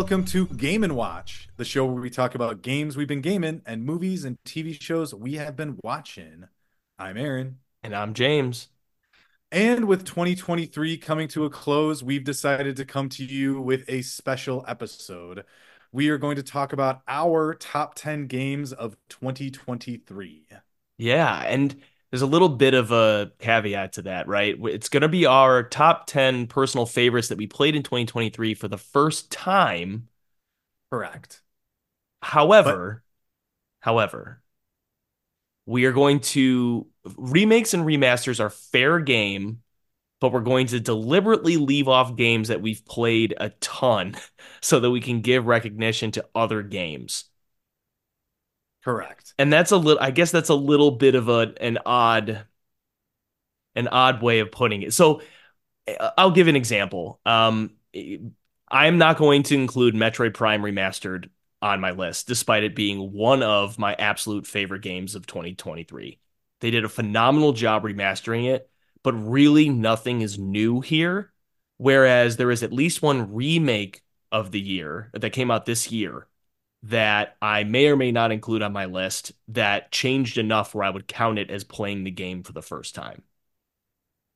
Welcome to Game and Watch, the show where we talk about games we've been gaming and movies and TV shows we have been watching. I'm Aaron. And I'm James. And with 2023 coming to a close, we've decided to come to you with a special episode. We are going to talk about our top 10 games of 2023. Yeah, and there's a little bit of a caveat to that, right? It's going to be our top 10 personal favorites that we played in 2023 for the first time. Correct. However, but- however, we are going to remakes and remasters are fair game, but we're going to deliberately leave off games that we've played a ton so that we can give recognition to other games. Correct. And that's a little I guess that's a little bit of a an odd an odd way of putting it. So uh, I'll give an example. Um I'm not going to include Metroid Prime Remastered on my list despite it being one of my absolute favorite games of 2023. They did a phenomenal job remastering it, but really nothing is new here whereas there is at least one remake of the year that came out this year that I may or may not include on my list that changed enough where I would count it as playing the game for the first time.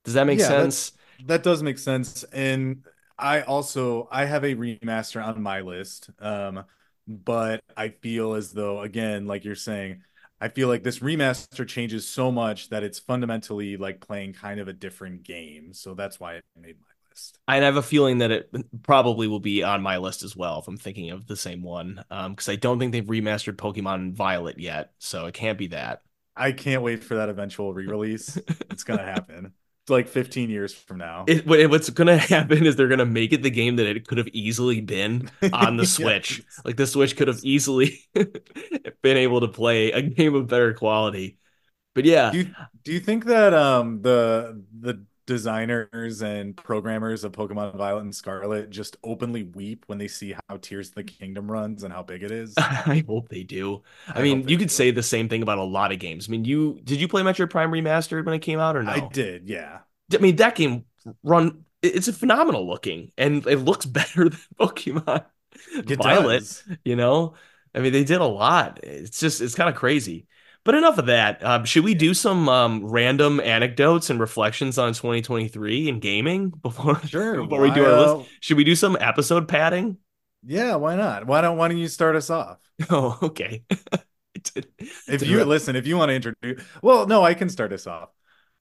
Does that make yeah, sense? That does make sense. And I also I have a remaster on my list. Um, but I feel as though again, like you're saying, I feel like this remaster changes so much that it's fundamentally like playing kind of a different game. So that's why it made my list. I have a feeling that it probably will be on my list as well if I'm thinking of the same one. Because um, I don't think they've remastered Pokemon Violet yet, so it can't be that. I can't wait for that eventual re-release. it's gonna happen. It's like 15 years from now. It, what's gonna happen is they're gonna make it the game that it could have easily been on the Switch. yes. Like the Switch could have easily been able to play a game of better quality. But yeah, do you, do you think that um the the designers and programmers of Pokemon Violet and Scarlet just openly weep when they see how Tears of the Kingdom runs and how big it is. I hope they do. I, I mean, you could do. say the same thing about a lot of games. I mean, you did you play Metroid Prime Remastered when it came out or no? I did, yeah. I mean, that game run it's a phenomenal looking and it looks better than Pokemon it Violet, does. you know? I mean, they did a lot. It's just it's kind of crazy. But enough of that. Um, should we do some um, random anecdotes and reflections on 2023 in gaming before sure before we do our list? Should we do some episode padding? Yeah, why not? Why don't Why don't you start us off? Oh, okay. if you listen, if you want to introduce, well, no, I can start us off.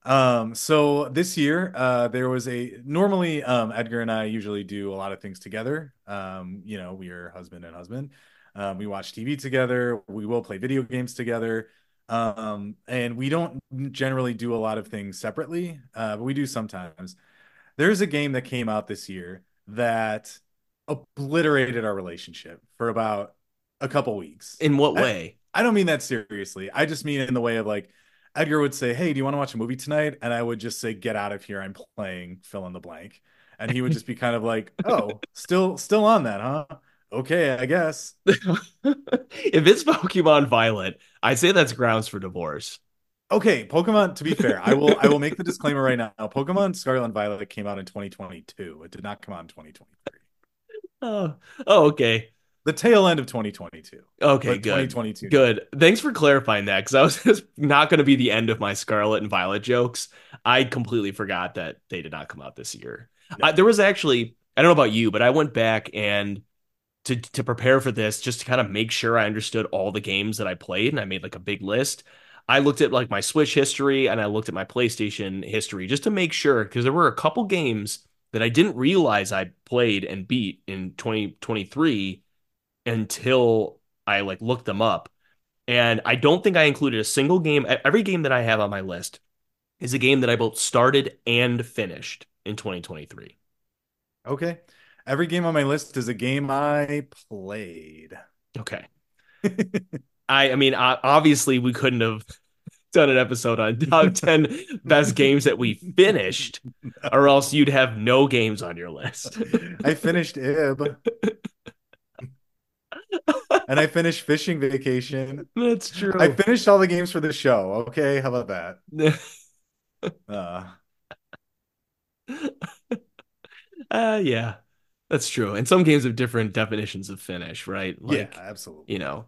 Um, so this year, uh, there was a normally um, Edgar and I usually do a lot of things together. Um, you know, we are husband and husband. Um, we watch TV together. We will play video games together. Um, and we don't generally do a lot of things separately, uh, but we do sometimes. There's a game that came out this year that obliterated our relationship for about a couple weeks. In what way? I, I don't mean that seriously. I just mean in the way of like Edgar would say, "Hey, do you want to watch a movie tonight?" And I would just say, "Get out of here! I'm playing fill in the blank." And he would just be kind of like, "Oh, still, still on that, huh?" Okay, I guess. if it's Pokemon Violet, I'd say that's grounds for divorce. Okay, Pokemon. To be fair, I will I will make the disclaimer right now. Pokemon Scarlet and Violet came out in 2022. It did not come out in 2023. Oh, oh, okay. The tail end of 2022. Okay, good. 2022. Good. Thanks for clarifying that because I was just not going to be the end of my Scarlet and Violet jokes. I completely forgot that they did not come out this year. No. Uh, there was actually I don't know about you, but I went back and to to prepare for this just to kind of make sure I understood all the games that I played and I made like a big list. I looked at like my Switch history and I looked at my PlayStation history just to make sure because there were a couple games that I didn't realize I played and beat in 2023 until I like looked them up. And I don't think I included a single game. Every game that I have on my list is a game that I both started and finished in 2023. Okay. Every game on my list is a game I played. Okay. I I mean obviously we couldn't have done an episode on top 10 best games that we finished or else you'd have no games on your list. I finished Ib. and I finished Fishing Vacation. That's true. I finished all the games for the show. Okay, how about that? uh. uh yeah. That's true. And some games have different definitions of finish, right? Like, yeah, absolutely. You know,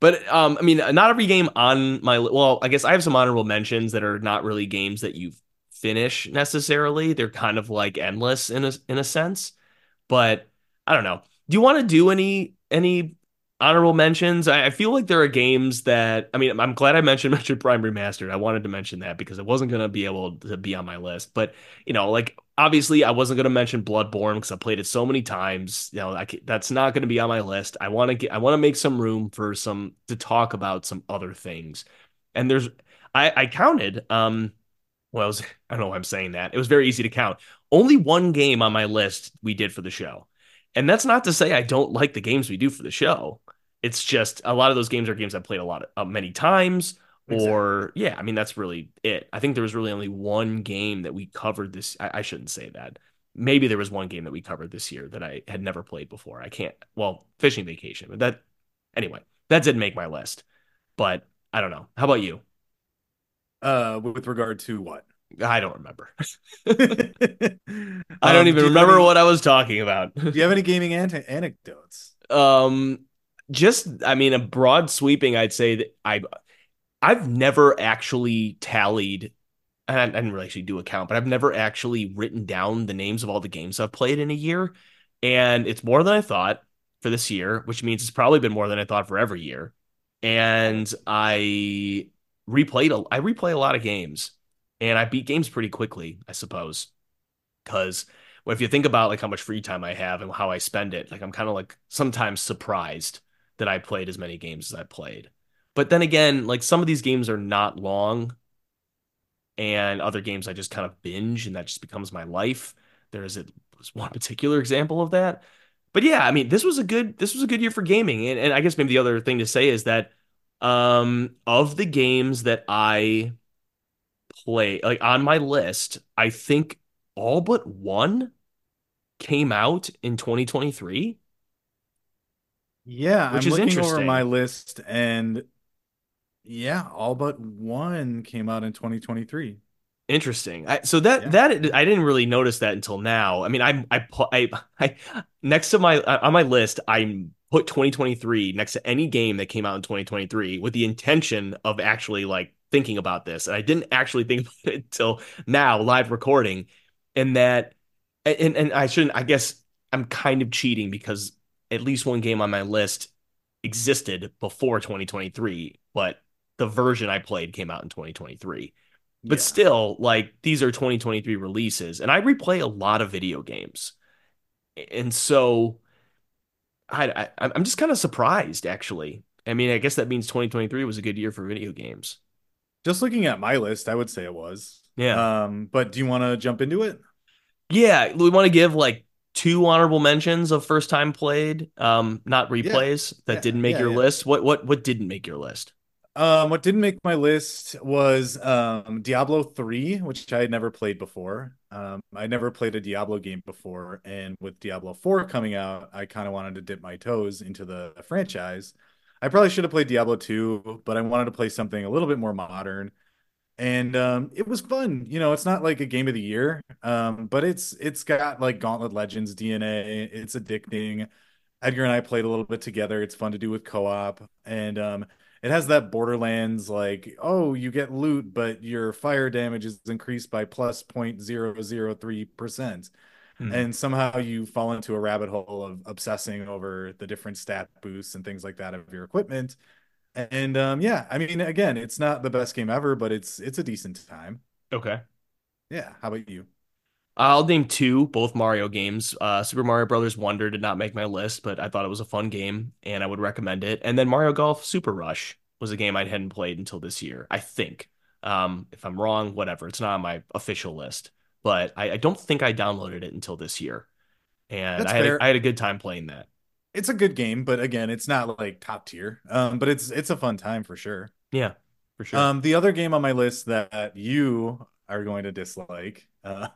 but um, I mean, not every game on my well, I guess I have some honorable mentions that are not really games that you finish necessarily. They're kind of like endless in a in a sense. But I don't know. Do you want to do any any honorable mentions? I, I feel like there are games that I mean, I'm glad I mentioned Metroid Prime Remastered. I wanted to mention that because it wasn't gonna be able to be on my list. But you know, like obviously I wasn't gonna mention Bloodborne because I played it so many times. You know, I, that's not gonna be on my list. I want to get I want to make some room for some to talk about some other things. And there's I I counted um well, was, I don't know why I'm saying that. It was very easy to count. Only one game on my list we did for the show. And that's not to say I don't like the games we do for the show. It's just a lot of those games are games I played a lot of uh, many times. Exactly. Or yeah, I mean that's really it. I think there was really only one game that we covered this. I, I shouldn't say that. Maybe there was one game that we covered this year that I had never played before. I can't. Well, Fishing Vacation, but that anyway. That didn't make my list. But I don't know. How about you? Uh, with regard to what? I don't remember. I don't um, even do remember any, what I was talking about. do you have any gaming an- anecdotes? Um, just I mean, a broad sweeping. I'd say that I, I've never actually tallied. And I didn't really actually do a count, but I've never actually written down the names of all the games I've played in a year, and it's more than I thought for this year, which means it's probably been more than I thought for every year. And I replayed. A, I replay a lot of games and I beat games pretty quickly, I suppose, because well, if you think about like how much free time I have and how I spend it, like I'm kind of like sometimes surprised that I played as many games as I played. But then again, like some of these games are not long, and other games I just kind of binge, and that just becomes my life. There is a one particular example of that. But yeah, I mean, this was a good this was a good year for gaming, and, and I guess maybe the other thing to say is that um of the games that I play like on my list, I think all but one came out in 2023. Yeah, which I'm is looking over my list and yeah, all but one came out in 2023. Interesting. I, so that yeah. that I didn't really notice that until now. I mean, I I I, I next to my uh, on my list, I put 2023 next to any game that came out in 2023 with the intention of actually like thinking about this. And I didn't actually think about it until now, live recording. And that, and, and I shouldn't, I guess I'm kind of cheating because at least one game on my list existed before 2023, but the version I played came out in 2023. But yeah. still, like these are 2023 releases, and I replay a lot of video games. And so I, I I'm just kind of surprised actually. I mean, I guess that means 2023 was a good year for video games. Just looking at my list, I would say it was. Yeah. Um, but do you want to jump into it? Yeah, we want to give like two honorable mentions of first time played, um, not replays yeah. that yeah. didn't make your list. What what what didn't make your list? Um, what didn't make my list was um Diablo 3, which I had never played before. Um, I never played a Diablo game before, and with Diablo 4 coming out, I kind of wanted to dip my toes into the franchise. I probably should have played Diablo 2, but I wanted to play something a little bit more modern. And um, it was fun. You know, it's not like a game of the year, um, but it's it's got like Gauntlet Legends DNA. It's addicting. Edgar and I played a little bit together. It's fun to do with co-op, and um, it has that Borderlands like, oh, you get loot, but your fire damage is increased by plus 0.003 percent mm-hmm. and somehow you fall into a rabbit hole of obsessing over the different stat boosts and things like that of your equipment. And um, yeah, I mean, again, it's not the best game ever, but it's it's a decent time. Okay. Yeah. How about you? I'll name two, both Mario games. Uh, Super Mario Brothers Wonder did not make my list, but I thought it was a fun game and I would recommend it. And then Mario Golf Super Rush was a game I hadn't played until this year, I think. Um, if I'm wrong, whatever. It's not on my official list but I, I don't think I downloaded it until this year, and I had, a, I had a good time playing that. It's a good game, but again, it's not like top tier. Um, but it's it's a fun time for sure. Yeah, for sure. Um, the other game on my list that you are going to dislike uh,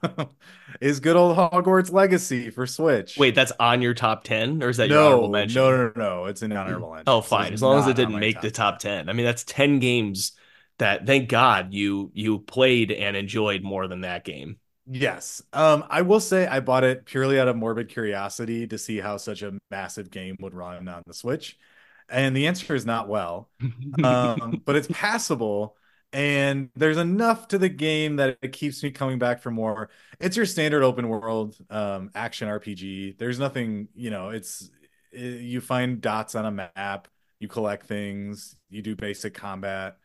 is good old Hogwarts Legacy for Switch. Wait, that's on your top ten, or is that no, your honorable mention? No, no, no, it's an honorable mention. Oh, fine, so as long as it didn't make the top 10. 10. I mean, that's ten games that thank God you you played and enjoyed more than that game. Yes. Um, I will say I bought it purely out of morbid curiosity to see how such a massive game would run on the Switch. And the answer is not well. Um, but it's passable and there's enough to the game that it keeps me coming back for more. It's your standard open world um, action RPG. There's nothing, you know, it's it, you find dots on a map, you collect things, you do basic combat,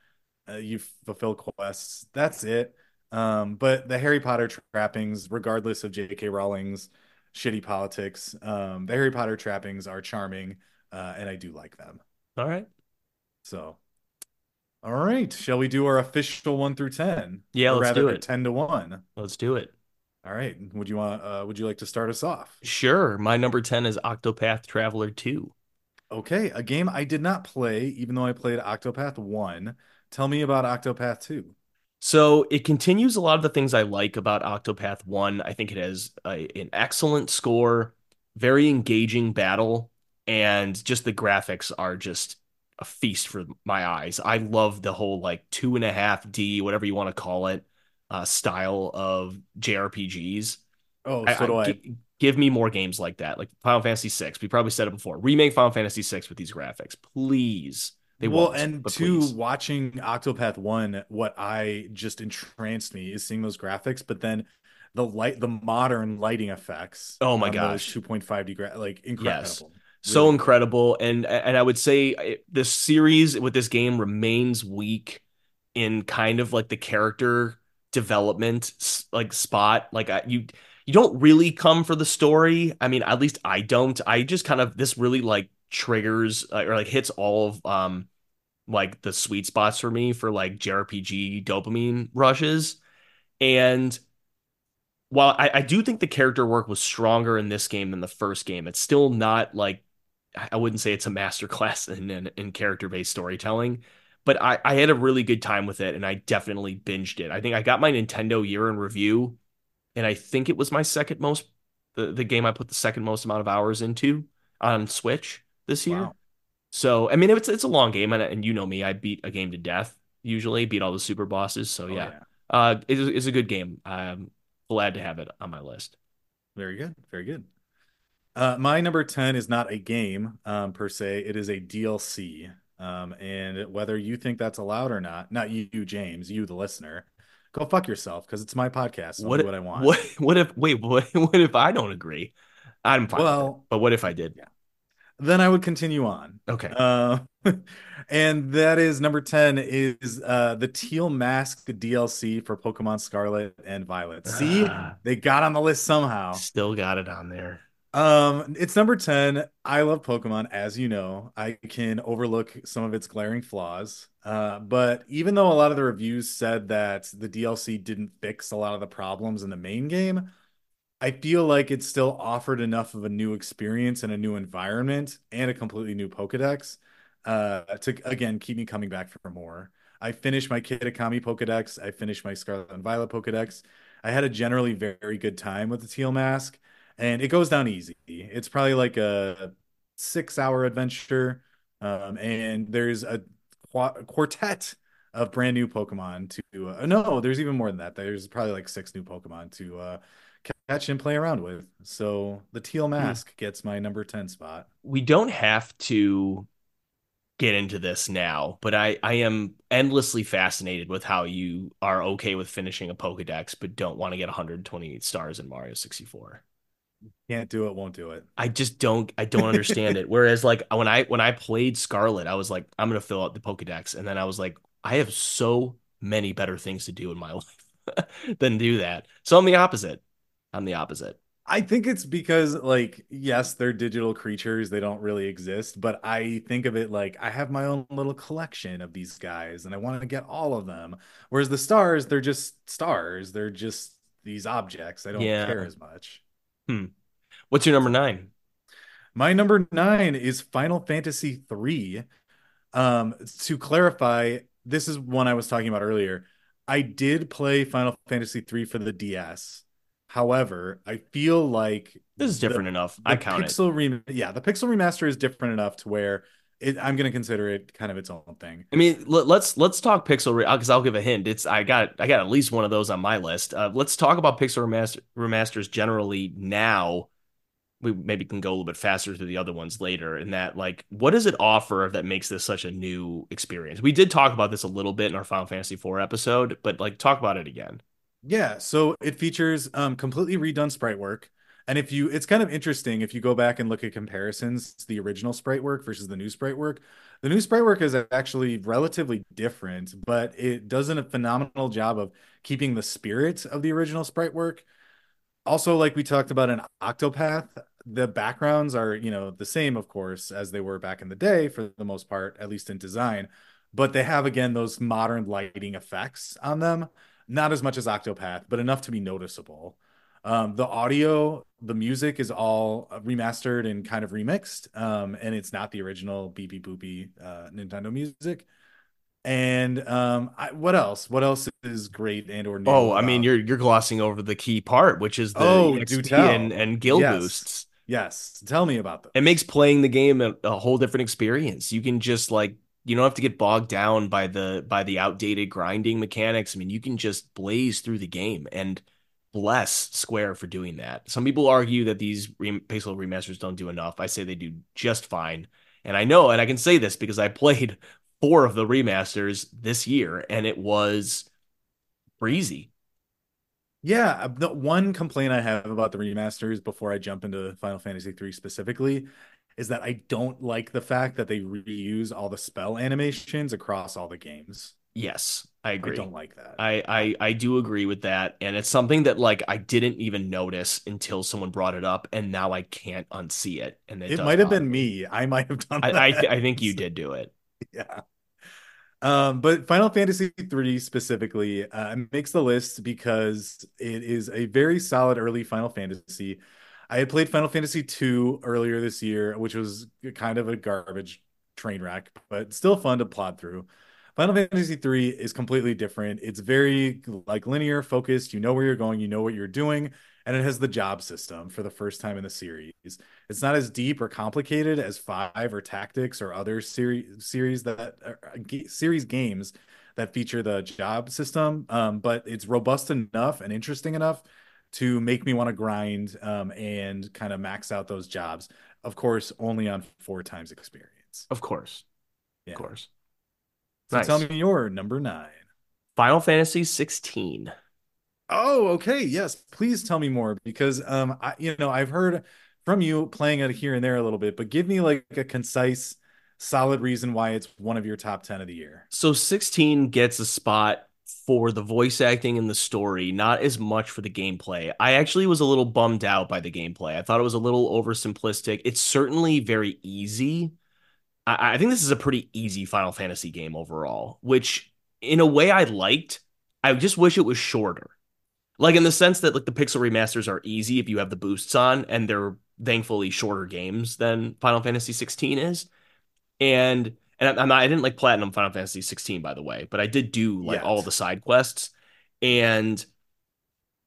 uh, you fulfill quests. That's it. Um, but the Harry Potter trappings, regardless of J.K. Rowling's shitty politics, um, the Harry Potter trappings are charming, uh, and I do like them. All right. So, all right. Shall we do our official one through ten? Yeah, or let's rather do it. Ten to one. Let's do it. All right. Would you want? Uh, would you like to start us off? Sure. My number ten is Octopath Traveler Two. Okay, a game I did not play, even though I played Octopath One. Tell me about Octopath Two. So it continues a lot of the things I like about Octopath 1. I think it has a, an excellent score, very engaging battle, and just the graphics are just a feast for my eyes. I love the whole like two and a half D, whatever you want to call it, uh, style of JRPGs. Oh, so I, do I. G- give me more games like that, like Final Fantasy VI. We probably said it before. Remake Final Fantasy VI with these graphics, please. They well, won't, and two, please. watching Octopath One, what I just entranced me is seeing those graphics, but then the light, the modern lighting effects. Oh my gosh, two point five D, gra- like incredible. Yes. Really so incredible, and and I would say this series with this game remains weak in kind of like the character development like spot. Like you, you don't really come for the story. I mean, at least I don't. I just kind of this really like triggers uh, or like hits all of um like the sweet spots for me for like JRPG dopamine rushes. And while I, I do think the character work was stronger in this game than the first game, it's still not like I wouldn't say it's a masterclass in, in, in character based storytelling, but I, I had a really good time with it and I definitely binged it. I think I got my Nintendo year in review, and I think it was my second most the, the game I put the second most amount of hours into on Switch this year. Wow. So I mean, it's it's a long game, and, and you know me, I beat a game to death usually, beat all the super bosses. So oh, yeah, yeah. Uh, it's, it's a good game. I'm glad to have it on my list. Very good, very good. Uh, my number ten is not a game um, per se; it is a DLC. Um, and whether you think that's allowed or not, not you, James, you, the listener, go fuck yourself because it's my podcast. So what, if, what I want. What, what if? Wait, what? What if I don't agree? I'm fine. Well, but what if I did? Yeah then I would continue on. Okay. Uh, and that is number 10 is uh, the Teal Mask DLC for Pokemon Scarlet and Violet. See, ah. they got on the list somehow. Still got it on there. Um, it's number 10. I love Pokemon, as you know. I can overlook some of its glaring flaws. Uh, but even though a lot of the reviews said that the DLC didn't fix a lot of the problems in the main game, I feel like it still offered enough of a new experience and a new environment and a completely new Pokedex uh, to again keep me coming back for more. I finished my Kitakami Pokedex. I finished my Scarlet and Violet Pokedex. I had a generally very good time with the Teal Mask, and it goes down easy. It's probably like a six-hour adventure, um, and there's a qu- quartet of brand new Pokemon to. Uh, no, there's even more than that. There's probably like six new Pokemon to uh, catch and play around with. So the teal hmm. mask mm. gets my number 10 spot. We don't have to get into this now, but I, I am endlessly fascinated with how you are okay with finishing a Pokedex, but don't want to get 128 stars in Mario 64. Can't do it, won't do it. I just don't I don't understand it. Whereas like when I when I played Scarlet, I was like, I'm gonna fill out the Pokedex. And then I was like, I have so many better things to do in my life than do that. So I'm the opposite. I'm the opposite. I think it's because like yes, they're digital creatures, they don't really exist, but I think of it like I have my own little collection of these guys and I want to get all of them. Whereas the stars, they're just stars. They're just these objects. I don't yeah. care as much. Hmm. What's your number 9? My number 9 is Final Fantasy 3. Um to clarify, this is one I was talking about earlier. I did play Final Fantasy 3 for the DS However, I feel like this is different the, enough. The I count pixel it. Re- yeah, the pixel remaster is different enough to where it, I'm gonna consider it kind of its own thing. I mean, let, us let's talk pixel because I'll give a hint. It's I got I got at least one of those on my list. Uh, let's talk about pixel remaster, remasters generally now. We maybe can go a little bit faster through the other ones later. In that, like, what does it offer that makes this such a new experience? We did talk about this a little bit in our Final Fantasy IV episode, but like, talk about it again. Yeah, so it features um, completely redone sprite work. And if you, it's kind of interesting if you go back and look at comparisons to the original sprite work versus the new sprite work. The new sprite work is actually relatively different, but it does a phenomenal job of keeping the spirit of the original sprite work. Also, like we talked about in Octopath, the backgrounds are, you know, the same, of course, as they were back in the day for the most part, at least in design. But they have, again, those modern lighting effects on them. Not as much as Octopath, but enough to be noticeable. Um, the audio, the music is all remastered and kind of remixed, um, and it's not the original beepy boopy uh, Nintendo music. And um, I, what else? What else is great and or new? Oh, I mean, you're you're glossing over the key part, which is the oh, XP and, and guild yes. boosts. Yes, tell me about them. It makes playing the game a, a whole different experience. You can just like you don't have to get bogged down by the by the outdated grinding mechanics. I mean, you can just blaze through the game and bless Square for doing that. Some people argue that these re- Pixel remasters don't do enough. I say they do just fine. And I know, and I can say this because I played four of the remasters this year, and it was breezy. Yeah, uh, the one complaint I have about the remasters before I jump into Final Fantasy 3 specifically is that I don't like the fact that they reuse all the spell animations across all the games. Yes, I agree. I don't like that. I, I I do agree with that, and it's something that like I didn't even notice until someone brought it up, and now I can't unsee it. And it, it might have been me. I might have done. I I, th- I, think you did do it. Yeah. Um, but Final Fantasy III specifically uh, makes the list because it is a very solid early Final Fantasy. I had played Final Fantasy II earlier this year, which was kind of a garbage train wreck, but still fun to plod through. Final Fantasy 3 is completely different. It's very like linear focused. You know where you're going, you know what you're doing, and it has the job system for the first time in the series. It's not as deep or complicated as 5 or Tactics or other series series that uh, series games that feature the job system, um, but it's robust enough and interesting enough to make me want to grind um, and kind of max out those jobs. Of course, only on four times experience. Of course. Yeah. Of course. So nice. tell me your number nine. Final Fantasy 16. Oh, okay. Yes, please tell me more because um I you know, I've heard from you playing it here and there a little bit, but give me like a concise solid reason why it's one of your top 10 of the year. So 16 gets a spot for the voice acting and the story, not as much for the gameplay. I actually was a little bummed out by the gameplay. I thought it was a little oversimplistic. It's certainly very easy I, I think this is a pretty easy Final Fantasy game overall, which in a way I liked. I just wish it was shorter. Like in the sense that like the pixel remasters are easy if you have the boosts on, and they're thankfully shorter games than Final Fantasy 16 is. And and I'm not, I didn't like platinum Final Fantasy 16 by the way, but I did do like Yet. all the side quests. And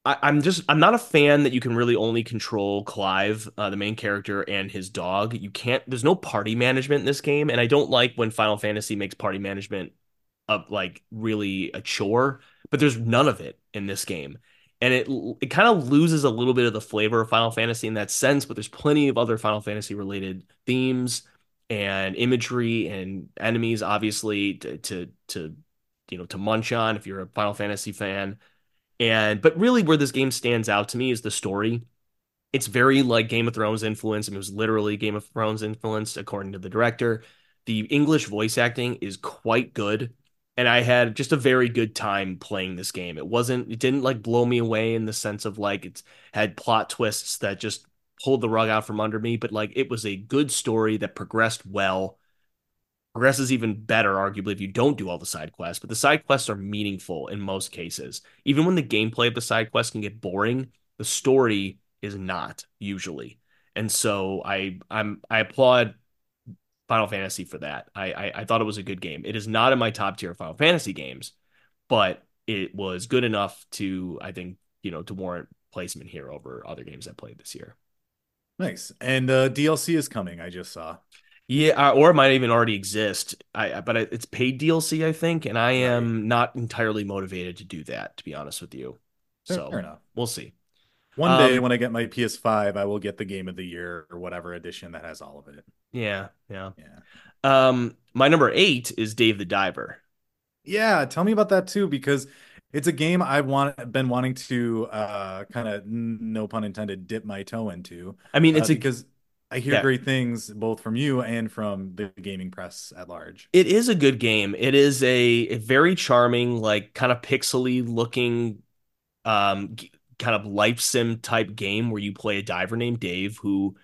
I, am just I'm not a fan that you can really only control Clive, uh, the main character, and his dog. You can't. There's no party management in this game, and I don't like when Final Fantasy makes party management up like really a chore. But there's none of it in this game, and it it kind of loses a little bit of the flavor of Final Fantasy in that sense. But there's plenty of other Final Fantasy related themes and imagery and enemies, obviously to to, to you know to munch on if you're a Final Fantasy fan and but really where this game stands out to me is the story. It's very like Game of Thrones influence. I mean, it was literally Game of Thrones influence, according to the director. The English voice acting is quite good. And I had just a very good time playing this game. It wasn't, it didn't like blow me away in the sense of like it's had plot twists that just pulled the rug out from under me, but like it was a good story that progressed well progresses even better, arguably, if you don't do all the side quests. But the side quests are meaningful in most cases. Even when the gameplay of the side quests can get boring, the story is not usually. And so I I'm I applaud Final Fantasy for that. I, I, I thought it was a good game. It is not in my top tier Final Fantasy games, but it was good enough to I think you know to warrant placement here over other games I played this year. Nice. And uh, DLC is coming. I just saw. Yeah, uh, or it might even already exist. I but it's paid DLC, I think, and I Right. am not entirely motivated to do that, to be honest with you. Fair So enough. we'll see. One day Um, when I get my PS5, I will get the game of the year or whatever edition that has all of it. yeah, yeah. Yeah. Um, my number eight is Dave the Diver. Yeah, tell me about that too, because it's a game I've want been wanting to uh kind of no pun intended dip my toe into I mean, uh, it's a because I hear yeah, great things both from you and from the gaming press at large. it is a good game. It is a, a very charming, like kind of pixely looking, um, g- kind of life sim type game where you play a diver named Dave who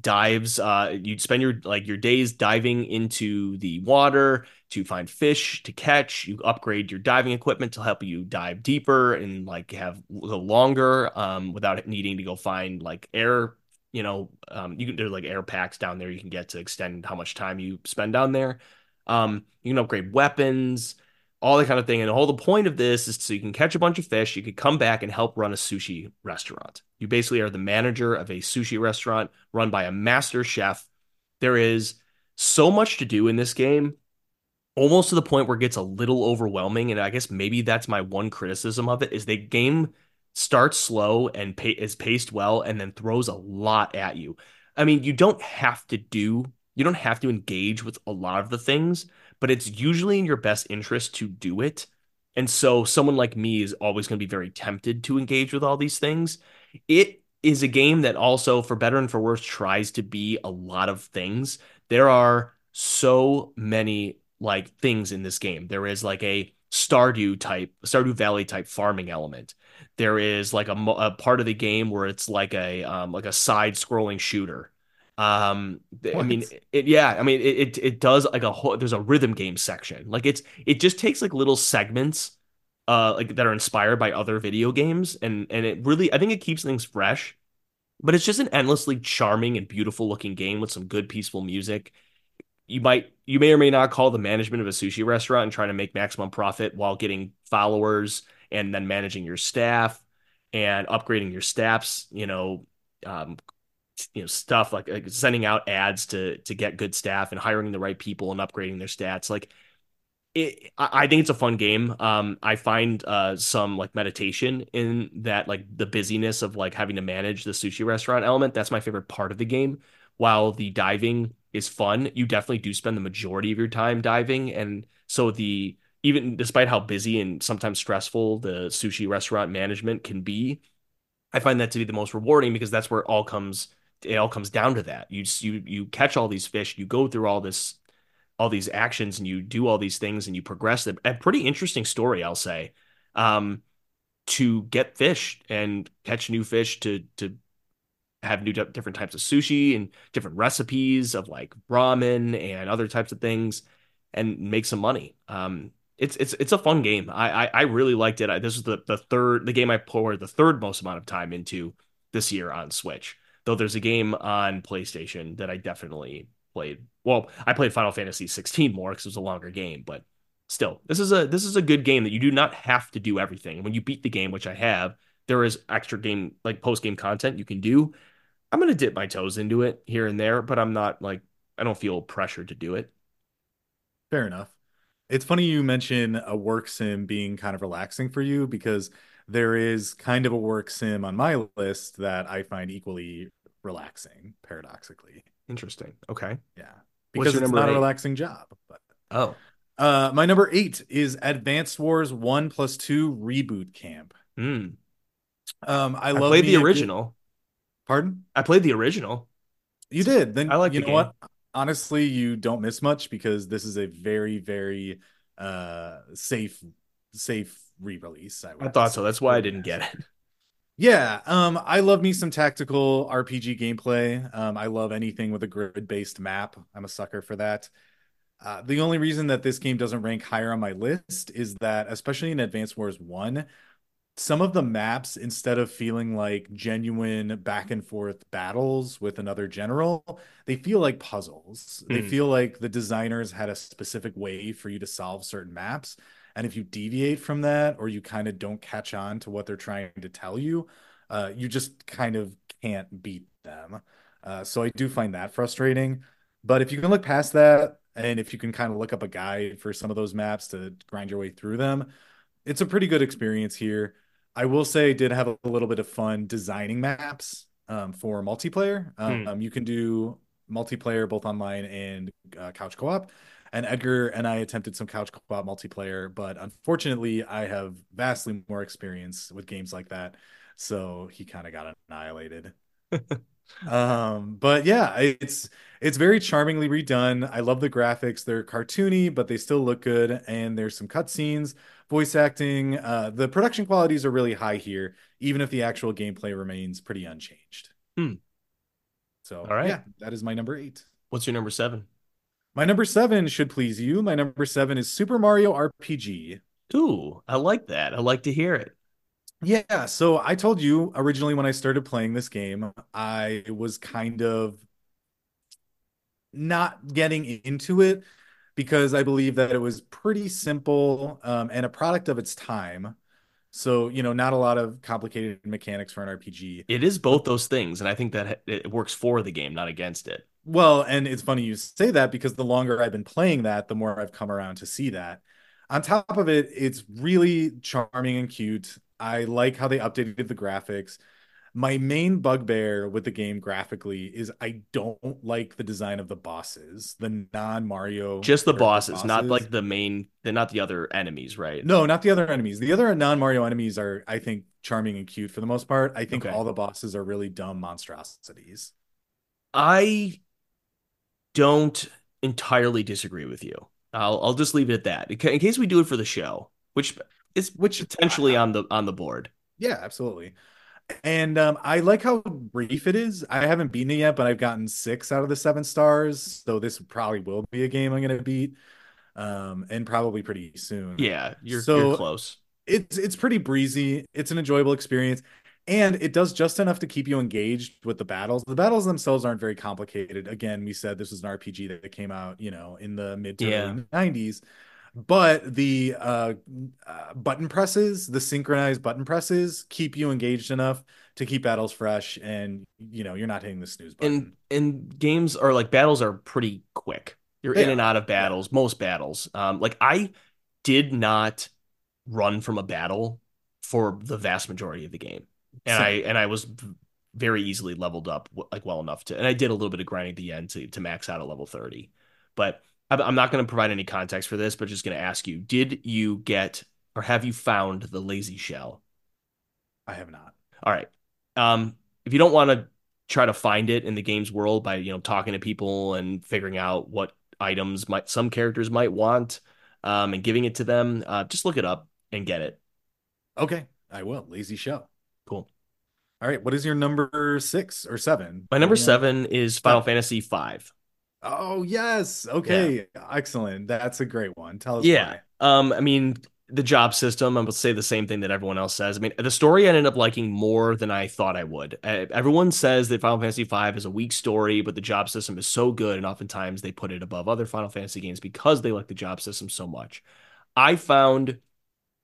dives uh you'd spend your like your days diving into the water to find fish to catch you upgrade your diving equipment to help you dive deeper and like have longer um without needing to go find like air you know um you can there's like air packs down there you can get to extend how much time you spend down there um you can upgrade weapons all that kind of thing and the whole the point of this is so you can catch a bunch of fish you could come back and help run a sushi restaurant you basically are the manager of a sushi restaurant run by a master chef. There is so much to do in this game, almost to the point where it gets a little overwhelming. And I guess maybe that's my one criticism of it is the game starts slow and is paced well and then throws a lot at you. I mean, you don't have to do, you don't have to engage with a lot of the things, but it's usually in your best interest to do it. And so someone like me is always going to be very tempted to engage with all these things. It is a game that also, for better and for worse, tries to be a lot of things. There are so many like things in this game. There is like a Stardew type, Stardew Valley type farming element. There is like a, a part of the game where it's like a um, like a side scrolling shooter. Um, I mean, it, yeah, I mean, it, it it does like a whole. There's a rhythm game section. Like it's it just takes like little segments uh like that are inspired by other video games and and it really I think it keeps things fresh but it's just an endlessly charming and beautiful looking game with some good peaceful music you might you may or may not call the management of a sushi restaurant and trying to make maximum profit while getting followers and then managing your staff and upgrading your staffs you know um you know stuff like, like sending out ads to to get good staff and hiring the right people and upgrading their stats like it, I think it's a fun game. Um, I find uh, some like meditation in that, like the busyness of like having to manage the sushi restaurant element. That's my favorite part of the game. While the diving is fun, you definitely do spend the majority of your time diving, and so the even despite how busy and sometimes stressful the sushi restaurant management can be, I find that to be the most rewarding because that's where it all comes. It all comes down to that. You you you catch all these fish, you go through all this all these actions and you do all these things and you progress. A pretty interesting story, I'll say, um, to get fish and catch new fish to to have new different types of sushi and different recipes of like ramen and other types of things and make some money. Um, it's it's it's a fun game. I I, I really liked it. I, this was the the third the game I poured the third most amount of time into this year on Switch. Though there's a game on PlayStation that I definitely played. Well, I played Final Fantasy 16 more because it was a longer game, but still, this is a this is a good game that you do not have to do everything. When you beat the game, which I have, there is extra game like post game content you can do. I'm gonna dip my toes into it here and there, but I'm not like I don't feel pressured to do it. Fair enough. It's funny you mention a work sim being kind of relaxing for you because there is kind of a work sim on my list that I find equally relaxing, paradoxically. Interesting. Okay. Yeah. Because it's not a relaxing job. But Oh. uh my number eight is Advanced Wars 1 plus 2 Reboot Camp. Hmm. Um, I I love played the original. pardon? I played the original. You did. Then I like you know game. what? Honestly, you don't miss much because this is a very, very uh safe, safe re-release, I I thought so. That's why I didn't get it. Yeah, um, I love me some tactical RPG gameplay. Um, I love anything with a grid-based map. I'm a sucker for that. Uh, the only reason that this game doesn't rank higher on my list is that, especially in Advance Wars 1, some of the maps, instead of feeling like genuine back and forth battles with another general, they feel like puzzles. They Hmm. feel like the designers had a specific way for you to solve certain maps. And if you deviate from that or you kind of don't catch on to what they're trying to tell you, uh, you just kind of can't beat them. Uh, so I do find that frustrating. But if you can look past that, and if you can kind of look up a guide for some of those maps to grind your way through them, it's a pretty good experience here. I will say, did have a little bit of fun designing maps um, for multiplayer. Um, hmm. You can do multiplayer both online and uh, couch co-op. And Edgar and I attempted some couch co-op multiplayer, but unfortunately, I have vastly more experience with games like that, so he kind of got annihilated. um, but yeah, it's it's very charmingly redone. I love the graphics; they're cartoony, but they still look good. And there's some cutscenes, voice acting. Uh, the production qualities are really high here, even if the actual gameplay remains pretty unchanged. Hmm. So, all right, yeah, that is my number eight. What's your number seven? My number seven should please you. My number seven is Super Mario RPG. Ooh, I like that. I like to hear it. Yeah, so I told you originally when I started playing this game, I was kind of not getting into it because I believe that it was pretty simple um, and a product of its time. So, you know, not a lot of complicated mechanics for an RPG. It is both those things. And I think that it works for the game, not against it. Well, and it's funny you say that because the longer I've been playing that, the more I've come around to see that. On top of it, it's really charming and cute. I like how they updated the graphics my main bugbear with the game graphically is I don't like the design of the bosses, the non Mario. Just the bosses, bosses, not like the main. They're not the other enemies, right? No, not the other enemies. The other non Mario enemies are, I think, charming and cute for the most part. I think okay. all the bosses are really dumb monstrosities. I don't entirely disagree with you. I'll I'll just leave it at that in case we do it for the show, which is which potentially on the on the board. Yeah, absolutely. And um, I like how brief it is. I haven't beaten it yet, but I've gotten six out of the seven stars. So this probably will be a game I'm going to beat, um, and probably pretty soon. Yeah, you're, so you're close. It's it's pretty breezy. It's an enjoyable experience, and it does just enough to keep you engaged with the battles. The battles themselves aren't very complicated. Again, we said this was an RPG that came out, you know, in the mid to yeah. 90s but the uh, uh, button presses, the synchronized button presses, keep you engaged enough to keep battles fresh, and you know you're not hitting the snooze button. And and games are like battles are pretty quick. You're in and out of battles, most battles. Um, like I did not run from a battle for the vast majority of the game, and. I and I was very easily leveled up like well enough to, and I did a little bit of grinding at the end to to max out at level thirty, but I'm not going to provide any context for this, but just going to ask you: Did you get or have you found the lazy shell? I have not. All right. Um, if you don't want to try to find it in the game's world by you know talking to people and figuring out what items might some characters might want um, and giving it to them, uh, just look it up and get it. Okay, I will. Lazy shell. Cool. All right. What is your number six or seven? My number seven is Final Fantasy Five. Oh yes. Okay. Yeah. Excellent. That's a great one. Tell us yeah. Why. Um, I mean, the job system, I'm gonna say the same thing that everyone else says. I mean, the story I ended up liking more than I thought I would. Everyone says that Final Fantasy V is a weak story, but the job system is so good, and oftentimes they put it above other Final Fantasy games because they like the job system so much. I found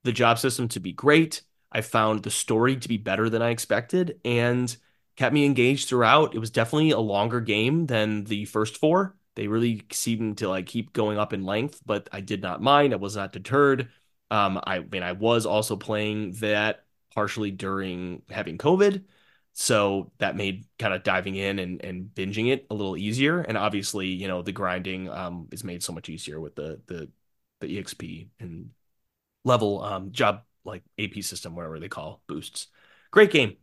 the job system to be great. I found the story to be better than I expected, and kept me engaged throughout. It was definitely a longer game than the first four. They really seemed to like keep going up in length, but I did not mind. I was not deterred. Um, I, mean, I was also playing that partially during having COVID. So that made kind of diving in and, and binging it a little easier. And obviously, you know, the grinding um, is made so much easier with the the the EXP and level um, job like AP system, whatever they call boosts. Great game.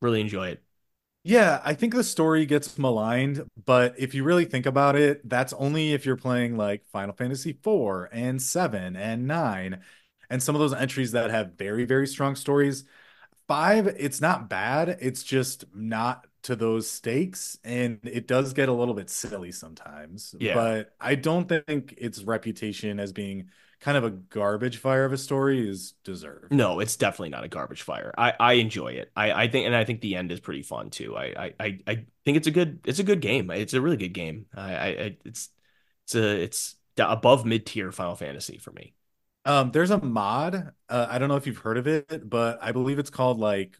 Really enjoy it. Yeah, I think the story gets maligned, but if you really think about it, that's only if you're playing like Final Fantasy 4 and 7 and 9 and some of those entries that have very very strong stories. 5, it's not bad, it's just not to those stakes and it does get a little bit silly sometimes. Yeah. But I don't think its reputation as being kind of a garbage fire of a story is deserved. No, it's definitely not a garbage fire. I, I enjoy it. I, I think and I think the end is pretty fun too. I, I I think it's a good it's a good game. It's a really good game. I, I it's it's a it's above mid tier Final Fantasy for me. Um, there's a mod. Uh, I don't know if you've heard of it, but I believe it's called like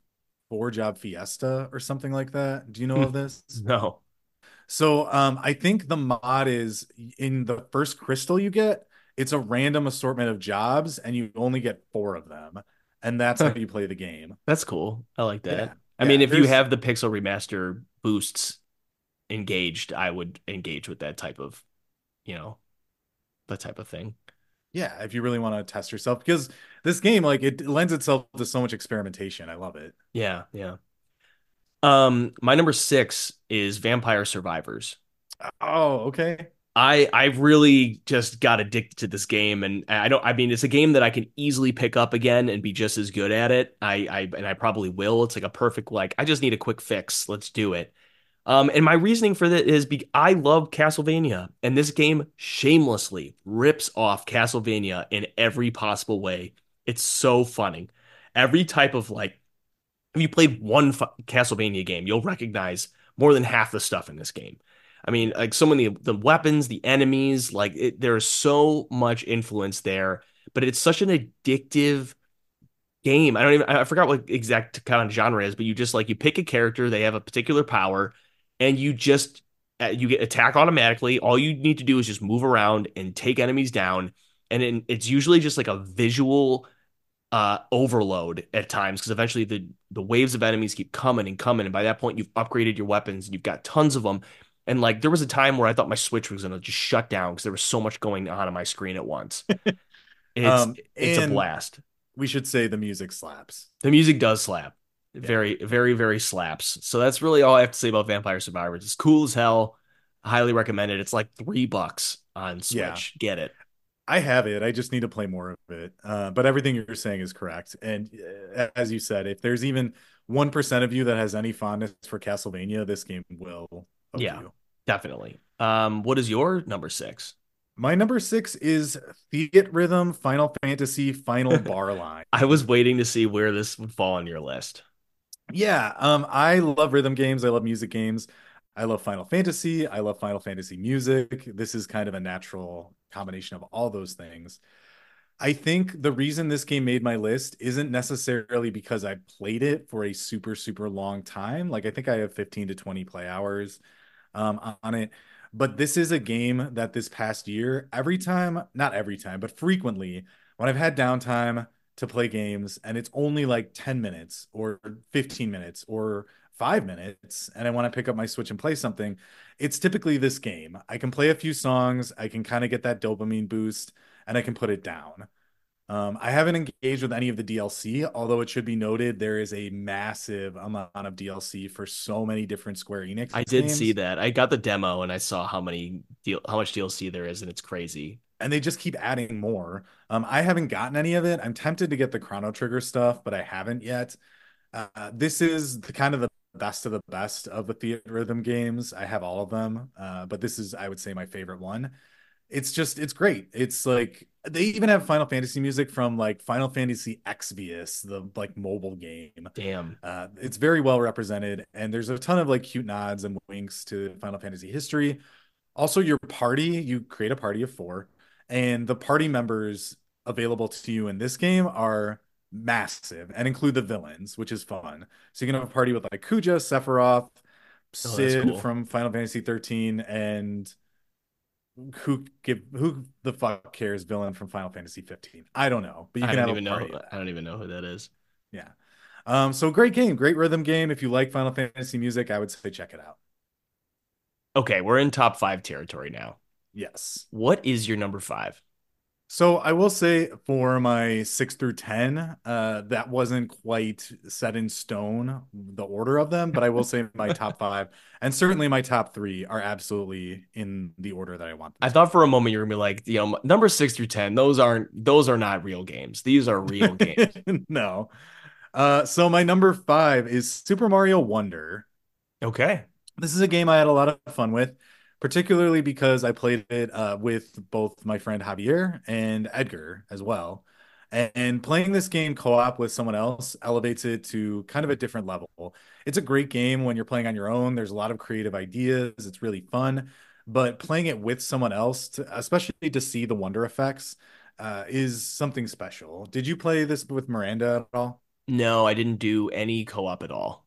Four Job Fiesta or something like that. Do you know of this? No. So um, I think the mod is in the first crystal you get, it's a random assortment of jobs, and you only get four of them, and that's how you play the game. That's cool. I like that. Yeah. I yeah, mean, if you have the pixel remaster boosts engaged, I would engage with that type of, you know, that type of thing. Yeah, if you really want to test yourself, because this game, like, it lends itself to so much experimentation. I love it. Yeah, yeah. Um, my number six is Vampire Survivors. Oh, okay. I I really just got addicted to this game, and I don't. I mean, it's a game that I can easily pick up again and be just as good at it. I I and I probably will. It's like a perfect like. I just need a quick fix. Let's do it. Um, and my reasoning for that is be- I love Castlevania, and this game shamelessly rips off Castlevania in every possible way. It's so funny. Every type of like, if you played one f- Castlevania game, you'll recognize more than half the stuff in this game. I mean, like so many the weapons, the enemies, like it, there's so much influence there, but it's such an addictive game. I don't even I forgot what exact kind of genre is, but you just like you pick a character, they have a particular power, and you just uh, you get attack automatically. All you need to do is just move around and take enemies down, and it, it's usually just like a visual uh, overload at times because eventually the the waves of enemies keep coming and coming, and by that point you've upgraded your weapons and you've got tons of them. And like there was a time where I thought my Switch was gonna just shut down because there was so much going on on my screen at once. It's um, it's a blast. We should say the music slaps. The music does slap. Very, very, very slaps. So that's really all I have to say about Vampire Survivors. It's cool as hell. I highly recommend it. It's like three bucks on Switch. Yeah. Get it. I have it. I just need to play more of it. Uh, but everything you're saying is correct. And uh, as you said, if there's even one percent of you that has any fondness for Castlevania, this game will. Yeah, you. definitely. Um, what is your number six? My number six is Theatrhythm Final Fantasy Final Bar Line. I was waiting to see where this would fall on your list. Yeah, um, I love rhythm games. I love music games. I love Final Fantasy. I love Final Fantasy music. This is kind of a natural combination of all those things. I think the reason this game made my list isn't necessarily because I played it for a super, super long time. Like, I think I have 15 to 20 play hours um, on it. But this is a game that this past year, every time, not every time, but frequently, when I've had downtime, to play games and it's only like 10 minutes or 15 minutes or five minutes and I want to pick up my Switch and play something, it's typically this game. I can play a few songs, I can kind of get that dopamine boost, and I can put it down. Um, I haven't engaged with any of the DLC, although it should be noted there is a massive amount of DLC for so many different Square Enix. I did games. see that. I got the demo and I saw how many deal how much DLC there is, and it's crazy and they just keep adding more. Um, I haven't gotten any of it. I'm tempted to get the Chrono Trigger stuff, but I haven't yet. Uh, this is the kind of the best of the best of the Theatrhythm games. I have all of them, uh, but this is, I would say, my favorite one. It's just, it's great. It's like they even have Final Fantasy music from like Final Fantasy Exvius, the like mobile game. Damn, uh, it's very well represented, and there's a ton of like cute nods and winks to Final Fantasy history. Also, your party, you create a party of four and the party members available to you in this game are massive and include the villains, which is fun. So you can have a party with like Kuja, Sephiroth, oh, cool. from Final Fantasy 13, and who give who the fuck cares villain from Final Fantasy 15? I don't know, but you can have even know. I don't even know who that is. Yeah. Um, so great game, great rhythm game. If you like Final Fantasy music, I would say check it out. Okay, we're in top five territory now. Yes. What is your number five? So I will say for my six through ten, uh, that wasn't quite set in stone the order of them, but I will say my top five and certainly my top three are absolutely in the order that I want. I thought for a moment you were gonna be like, you know, number six through ten, those aren't those are not real games. These are real games. no. Uh, so my number five is Super Mario Wonder. Okay. This is a game I had a lot of fun with particularly because I played it uh, with both my friend Javier and Edgar as well. And, and playing this game co op with someone else elevates it to kind of a different level. It's a great game when you're playing on your own. There's a lot of creative ideas, it's really fun. But playing it with someone else, to, especially to see the wonder effects, uh, is something special. Did you play this with Miranda at all? No, I didn't do any co op at all.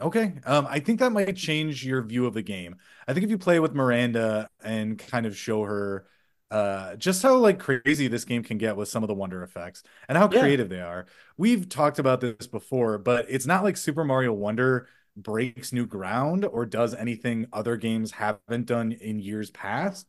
Okay. Um, I think that might change your view of the game. I think if you play with Miranda and kind of show her uh just how like crazy this game can get with some of the wonder effects and how Yeah. creative they are. We've talked about this before, but it's not like Super Mario Wonder breaks new ground or does anything other games haven't done in years past.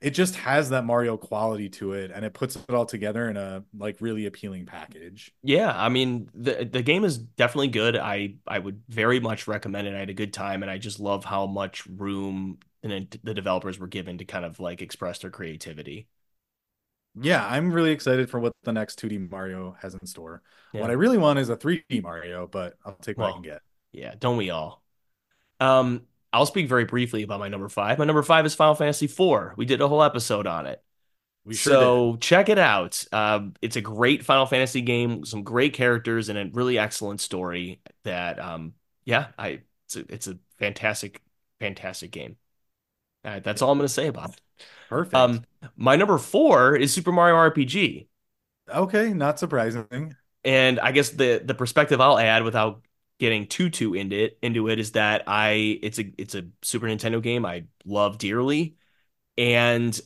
It just has that Mario quality to it and it puts it all together in a like really appealing package. Yeah, I mean the the game is definitely good. I I would very much recommend it. I had a good time, and I just love how much room and the developers were given to kind of like express their creativity. Yeah, I'm really excited for what the next 2D Mario has in store. What I really want is a 3D Mario, but I'll take what I can get. yeah, don't we all? Um, I'll speak very briefly about my number five. My number five is Final Fantasy IV. We did a whole episode on it. We sure did. So check it out. Um, it's a great Final Fantasy game, some great characters, and a really excellent story. That, um, yeah, I it's a, it's a fantastic, fantastic game. Uh, that's all I'm going to say about it. Perfect. Um, my number four is Super Mario RPG, Okay, not surprising. and I guess the the perspective I'll add without getting too too into it into it is that I it's a it's a Super Nintendo game I love dearly, and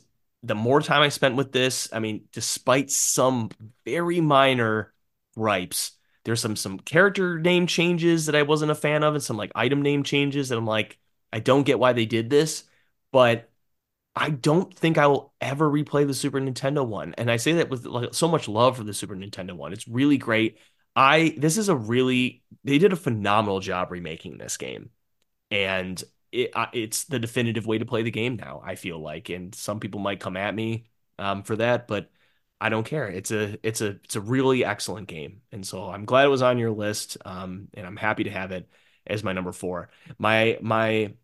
the more time I spent with this, I mean, despite some very minor gripes, there's some some character name changes that I wasn't a fan of, and some like item name changes that I'm like, I don't get why they did this, but I don't think I will ever replay the Super Nintendo one. And I say that with like so much love for the Super Nintendo one. It's really great. I this is a really they did a phenomenal job remaking this game. And it, it's the definitive way to play the game now, I feel like. And some people might come at me um, for that, but I don't care. It's a it's a it's a really excellent game. And so I'm glad it was on your list. Um, and I'm happy to have it as my number four. My my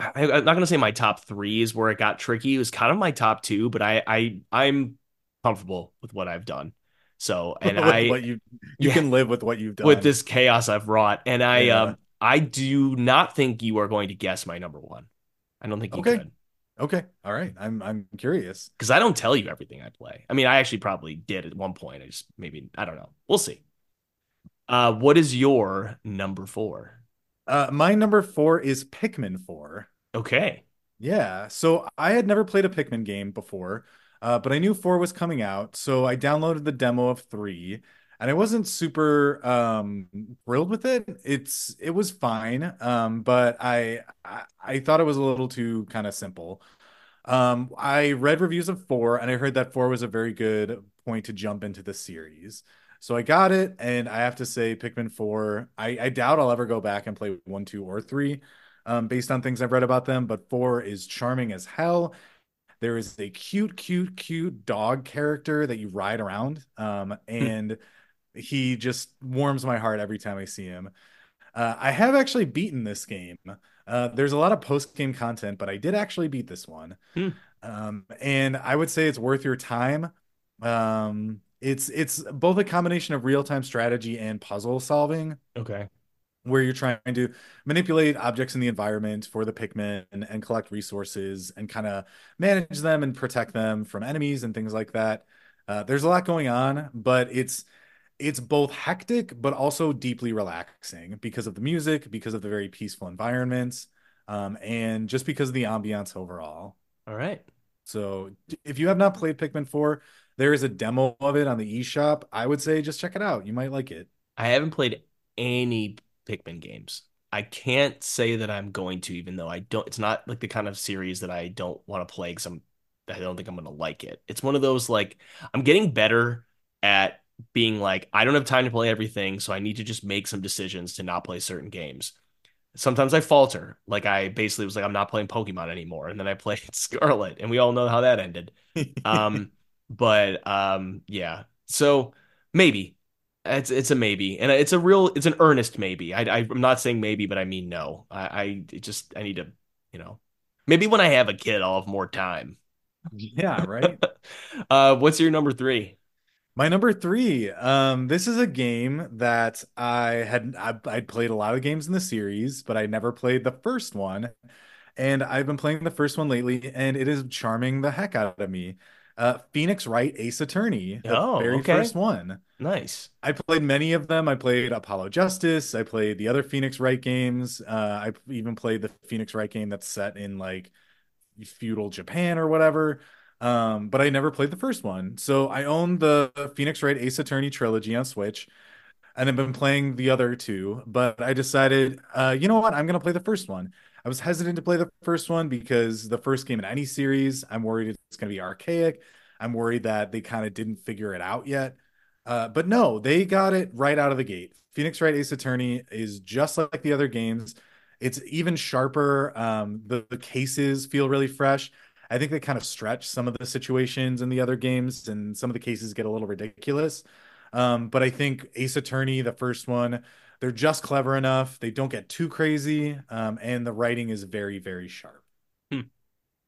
I, I'm not gonna say my top three is where it got tricky. It was kind of my top two, but I I I'm comfortable with what I've done. So and I what you you yeah can live with what you've done with this chaos I've wrought, and I Yeah. um I do not think you are going to guess my number one. I don't think you Okay. could Okay. All right. I'm I'm curious. because I don't tell you everything I play. I mean, I actually probably did at one point. I just maybe I don't know. We'll see. Uh, what is your number four? Uh my number 4 is Pikmin 4. Okay. Yeah, so I had never played a Pikmin game before, uh, but I knew four was coming out, so I downloaded the demo of three, and I wasn't super um, thrilled with it. It's it was fine, um, but I, I I thought it was a little too kind of simple. Um, I read reviews of four, and I heard that four was a very good point to jump into the series. So I got it, and I have to say, Pikmin 4, I, I doubt I'll ever go back and play one, two, or three, um, based on things I've read about them. But four is charming as hell. There is a cute, cute, cute dog character that you ride around, um, and he just warms my heart every time I see him. Uh, I have actually beaten this game. Uh, there's a lot of post-game content, but I did actually beat this one. Hmm. Um, and I would say it's worth your time. Um, it's it's both a combination of real-time strategy and puzzle solving, Okay. Where you're trying to manipulate objects in the environment for the Pikmin and, and collect resources and kind of manage them and protect them from enemies and things like that. Uh, there's a lot going on, but it's it's both hectic but also deeply relaxing because of the music, because of the very peaceful environments, um, and just because of the ambiance overall. All right. So if you have not played Pikmin 4, there is a demo of it on the eShop. I would say just check it out. You might like it. I haven't played any Pikmin games. I can't say that I'm going to, even though I don't. It's not like the kind of series that I don't want to play because I'm. I don't think I'm going to like it. It's one of those like I'm getting better at being like I don't have time to play everything, so I need to just make some decisions to not play certain games. Sometimes I falter. Like I basically was like I'm not playing Pokemon anymore, and then I played Scarlet, and we all know how that ended. Um, but um, yeah. So maybe it's it's a maybe, and it's a real it's an earnest maybe. I, am not saying maybe, but I mean no. I I just I need to you know maybe when I have a kid I'll have more time. Yeah, right. Uh, what's your number three? My number three. Um, this is a game that I had I, I'd played a lot of games in the series, but I never played the first one. And I've been playing the first one lately, and it is charming the heck out of me. Uh, Phoenix Wright Ace Attorney, the Oh, very okay. first one. Nice. I played many of them. I played Apollo Justice. I played the other Phoenix Wright games. Uh, I even played the Phoenix Wright game that's set in like feudal Japan or whatever. Um, but I never played the first one. So I own the Phoenix Wright Ace Attorney trilogy on Switch and I've been playing the other two, but I decided, uh, you know what? I'm going to play the first one. I was hesitant to play the first one because the first game in any series, I'm worried it's going to be archaic. I'm worried that they kind of didn't figure it out yet. Uh, but no, they got it right out of the gate. Phoenix Wright Ace Attorney is just like the other games. It's even sharper. Um, the, the cases feel really fresh. I think they kind of stretch some of the situations in the other games, and some of the cases get a little ridiculous. Um, but I think Ace Attorney, the first one, they're just clever enough. They don't get too crazy, um, and the writing is very, very sharp.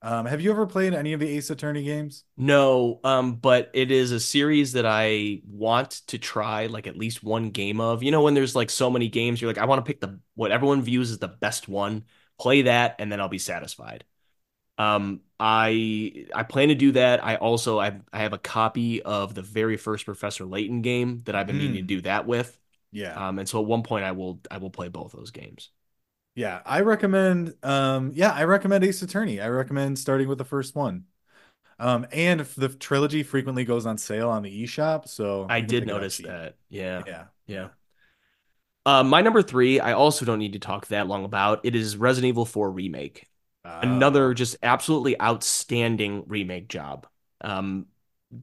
Hmm. Um, have you ever played any of the Ace Attorney games? No, um, but it is a series that I want to try like at least one game of. You know, when there's like so many games, you're like, I want to pick the what everyone views as the best one, play that, and then I'll be satisfied. Um, I I plan to do that. I also I I have a copy of the very first Professor Layton game that I've been mm. needing to do that with. Yeah. Um, and so at one point I will I will play both those games. Yeah, I recommend. Um, yeah, I recommend Ace Attorney. I recommend starting with the first one. Um, and the trilogy frequently goes on sale on the eShop, so I did notice that. Yeah, yeah, yeah. Uh, my number three, I also don't need to talk that long about. It is Resident Evil 4 remake. Uh, Another just absolutely outstanding remake job. Um,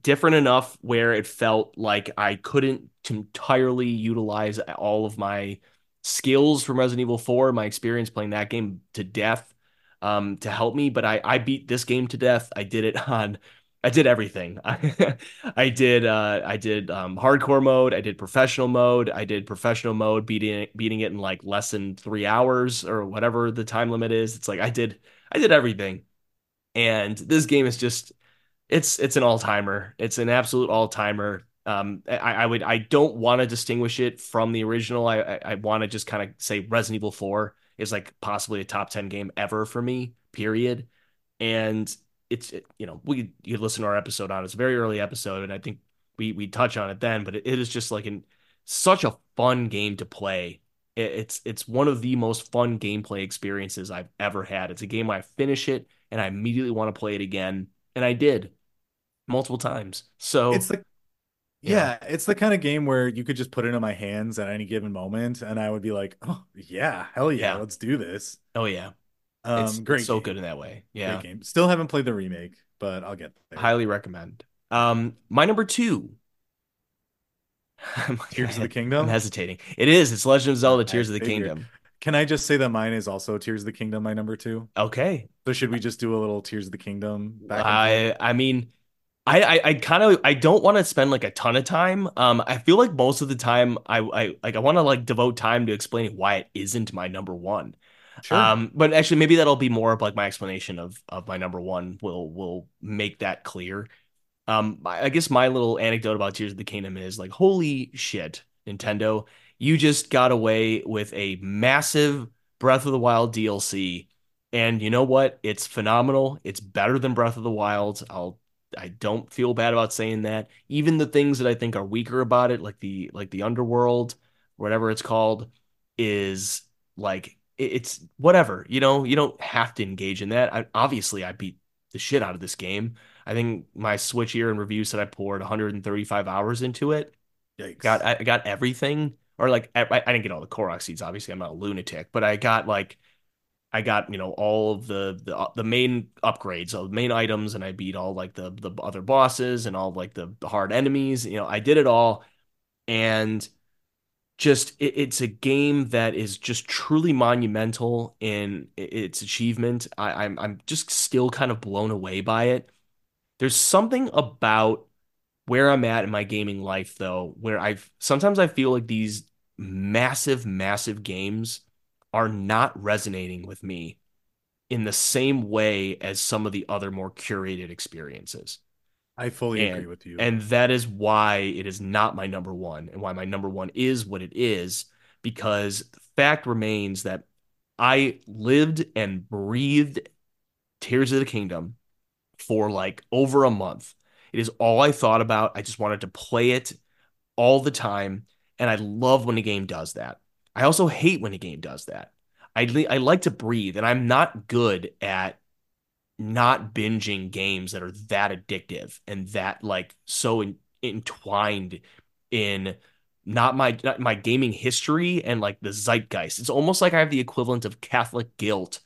different enough where it felt like I couldn't entirely utilize all of my skills from Resident Evil 4, my experience playing that game to death um, to help me. But I, I beat this game to death. I did it on I did everything. I, I did uh, I did um, hardcore mode. I did professional mode. I did professional mode, beating beating it in like less than three hours or whatever the time limit is. It's like I did I did everything, and this game is just it's it's an all timer. It's an absolute all timer. Um, I, I would I don't want to distinguish it from the original. I I, I want to just kind of say Resident Evil Four is like possibly a top ten game ever for me. Period. And it's it, you know we you listen to our episode on it's a very early episode and I think we we touch on it then, but it, it is just like an such a fun game to play. It, it's it's one of the most fun gameplay experiences I've ever had. It's a game I finish it and I immediately want to play it again, and I did multiple times. So it's like yeah, it's the kind of game where you could just put it in my hands at any given moment, and I would be like, "Oh yeah, hell yeah, yeah. let's do this." Oh yeah, um, it's, great. It's so game. good in that way. Yeah. Great game. Still haven't played the remake, but I'll get there. Highly recommend. Um, my number two. Tears of the Kingdom. I'm hesitating. It is. It's Legend of Zelda: Tears of the Kingdom. Can I just say that mine is also Tears of the Kingdom, my number two? Okay. So should we just do a little Tears of the Kingdom? I I mean, I I, I kind of I don't want to spend like a ton of time. Um, I feel like most of the time I I like I want to like devote time to explaining why it isn't my number one. Sure. Um, but actually, maybe that'll be more of like my explanation of of my number one. Will will make that clear. Um, I guess my little anecdote about Tears of the Kingdom is like, holy shit, Nintendo, you just got away with a massive Breath of the Wild DLC, and you know what? It's phenomenal. It's better than Breath of the Wild. I'll I don't feel bad about saying that. Even the things that I think are weaker about it, like the like the underworld, whatever it's called, is like it's whatever you know? You don't have to engage in that. I, obviously i beat the shit out of this game. I think my switch year and review said i poured 135 hours into it Yikes. got i got everything. Or like I, I didn't get all the korok seeds obviously. I'm not a lunatic. But i got like i got you know all of the the, uh, the main upgrades all the main items and i beat all like the the other bosses and all like the hard enemies you know i did it all and just it, it's a game that is just truly monumental in its achievement. I, I'm I'm just still kind of blown away by it. There's something about where I'm at in my gaming life though, where I've sometimes I feel like these massive, massive games are not resonating with me in the same way as some of the other more curated experiences. I fully and, agree with you. And that is why it is not my number one and why my number one is what it is. Because the fact remains that I lived and breathed Tears of the Kingdom for like over a month. It is all I thought about. I just wanted to play it all the time. And I love when a game does that. I also hate when a game does that. I, I like to breathe, and I'm not good at not binging games that are that addictive and that like so in, entwined in not my not my gaming history and like the zeitgeist. It's almost like I have the equivalent of Catholic guilt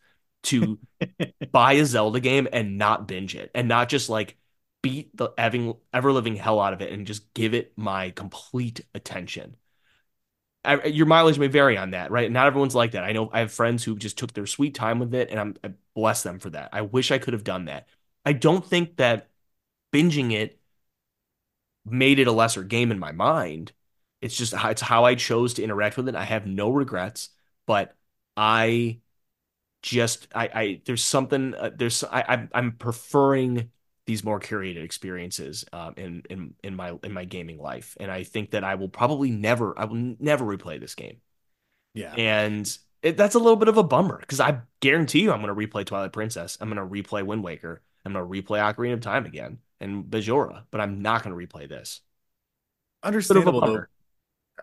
to buy a Zelda game and not binge it and not just like beat the ever living hell out of it and just give it my complete attention. Your mileage may vary on that, right? Not everyone's like that. I know I have friends who just took their sweet time with it, and I'm, I bless them for that. I wish I could have done that. I don't think that binging it made it a lesser game in my mind. It's just how, it's how I chose to interact with it. I have no regrets, but I just I I there's something uh, there's I I'm, I'm preferring these more curated experiences um, in in in my in my gaming life, and I think that I will probably never I will never replay this game. Yeah, and it, that's a little bit of a bummer because I guarantee you I'm going to replay Twilight Princess. I'm going to replay Wind Waker. I'm going to replay Ocarina of Time again and Majora, but I'm not going to replay this. Understandable though.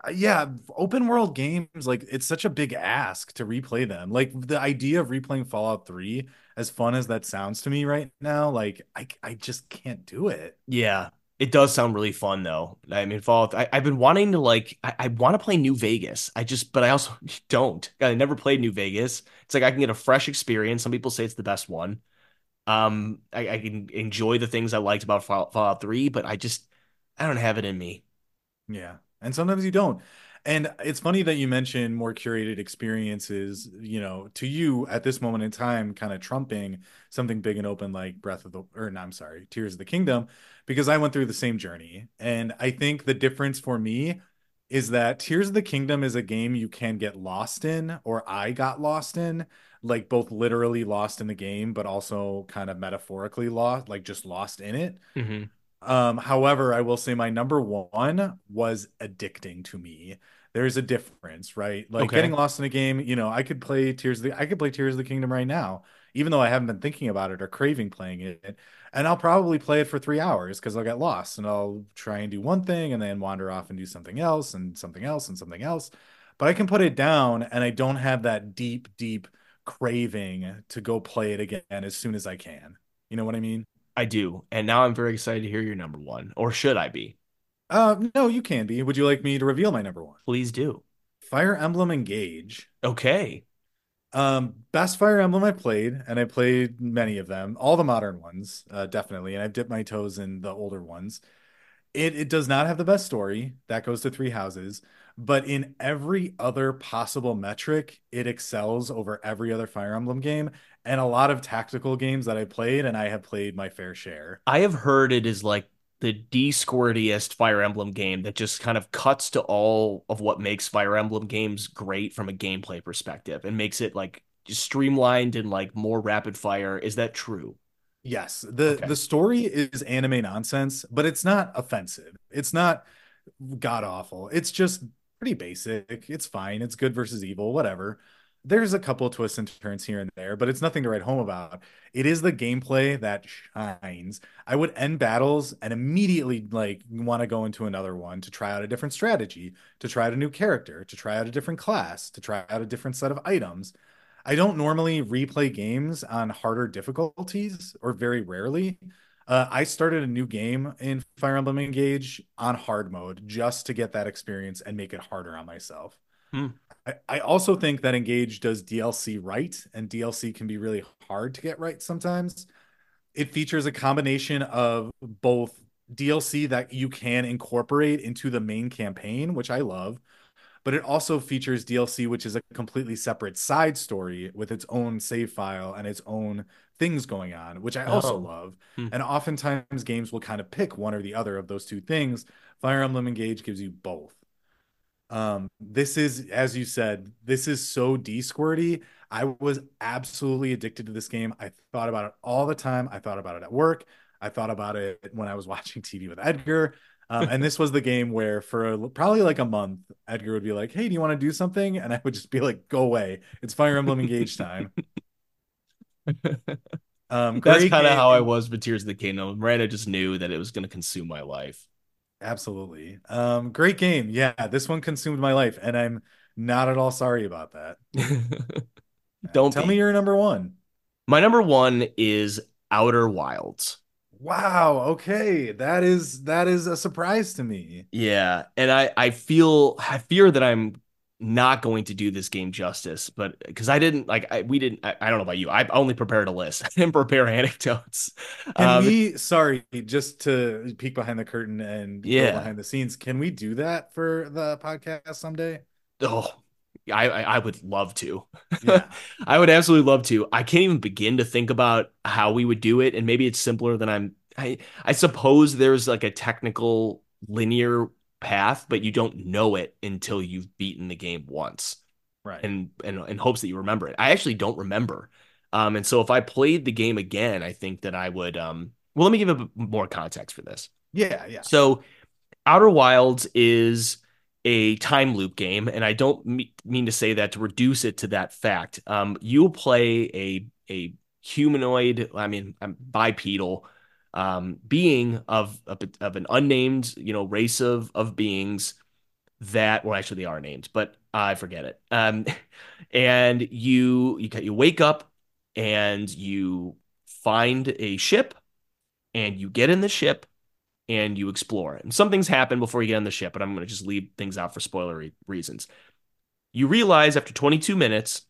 Uh, yeah, open world games like it's such a big ask to replay them. Like the idea of replaying Fallout 3, as fun as that sounds to me right now, like I I just can't do it. Yeah. It does sound really fun though. I mean, Fallout. I, have been wanting to like. I, I want to play New Vegas. I just, but I also don't. I never played New Vegas. It's like I can get a fresh experience. Some people say it's the best one. Um, I, I can enjoy the things I liked about Fallout, Fallout Three, but I just, I don't have it in me. Yeah, and sometimes you don't. And it's funny that you mention more curated experiences, you know, to you at this moment in time, kind of trumping something big and open like Breath of the, or no, I'm sorry, Tears of the Kingdom, because I went through the same journey. And I think the difference for me is that Tears of the Kingdom is a game you can get lost in, or I got lost in, like both literally lost in the game, but also kind of metaphorically lost, like just lost in it. Mm-hmm. Um, however, I will say my number one was addicting to me. There's a difference, right? Like okay. getting lost in a game, you know, I could play Tears of the I could play Tears of the Kingdom right now, even though I haven't been thinking about it or craving playing it. And I'll probably play it for three hours because I'll get lost and I'll try and do one thing and then wander off and do something else and something else and something else. But I can put it down and I don't have that deep, deep craving to go play it again as soon as I can. You know what I mean? I do. And now I'm very excited to hear your number one. Or should I be? Uh no, you can be. Would you like me to reveal my number one? Please do. Fire Emblem Engage. Okay. Um, best Fire Emblem I played, and I played many of them, all the modern ones, uh, definitely, and I've dipped my toes in the older ones. It it does not have the best story. That goes to Three Houses, but in every other possible metric, it excels over every other Fire Emblem game and a lot of tactical games that I played, and I have played my fair share. I have heard it is like the D-squirtiest Fire Emblem game that just kind of cuts to all of what makes Fire Emblem games great from a gameplay perspective and makes it like streamlined and like more rapid fire. Is that true? Yes. The okay. the story is anime nonsense, but it's not offensive. It's not god awful. It's just pretty basic. It's fine. It's good versus evil, whatever there's a couple of twists and turns here and there, but it's nothing to write home about. It is the gameplay that shines. I would end battles and immediately like want to go into another one to try out a different strategy, to try out a new character, to try out a different class, to try out a different set of items. I don't normally replay games on harder difficulties or very rarely. Uh, I started a new game in Fire Emblem Engage on hard mode just to get that experience and make it harder on myself. Hmm. I, also think that Engage does DLC right, and DLC can be really hard to get right sometimes. It features a combination of both DLC that you can incorporate into the main campaign, which I love, but it also features DLC, which is a completely separate side story with its own save file and its own things going on, which I also oh. love. Hmm. And oftentimes games will kind of pick one or the other of those two things. Fire Emblem Engage gives you both. Um, this is, as you said, this is so D squirty. I was absolutely addicted to this game. I thought about it all the time. I thought about it at work. I thought about it when I was watching TV with Edgar. Um, and this was the game where for a, probably like a month, Edgar would be like, "Hey, do you want to do something?" And I would just be like, "Go away! It's Fire Emblem Engage time." um, That's kind of how I was with Tears of the Kingdom. Miranda just knew that it was going to consume my life. Absolutely. Um, great game. Yeah, this one consumed my life, and I'm not at all sorry about that. Don't Tell be. me your number one. My number one is Outer Wilds. Wow, okay. That is that is a surprise to me. Yeah, and I I feel I fear that I'm not going to do this game justice, but because I didn't like I, we didn't I, I, don't know about you. I only prepared a list. I didn't prepare anecdotes. Can um, we sorry, just to peek behind the curtain and yeah. behind the scenes, can we do that for the podcast someday? Oh, I I would love to. Yeah. I would absolutely love to. I can't even begin to think about how we would do it, and maybe it's simpler than I'm. I I suppose there's like a technical linear path, but you don't know it until you've beaten the game once. Right. And and in hopes that you remember it. I actually don't remember. Um, and so if I played the game again, I think that I would um well let me give a more context for this. Yeah, yeah. So Outer Wilds is a time loop game, and I don't mean to say that to reduce it to that fact. Um, you play a a humanoid, I mean, bipedal um, being of, of of an unnamed, you know, race of of beings that, well, actually they are named, but I forget it. Um, and you you you wake up and you find a ship, and you get in the ship and you explore. And some things happen before you get on the ship, but I'm going to just leave things out for spoilery reasons. You realize after 22 minutes,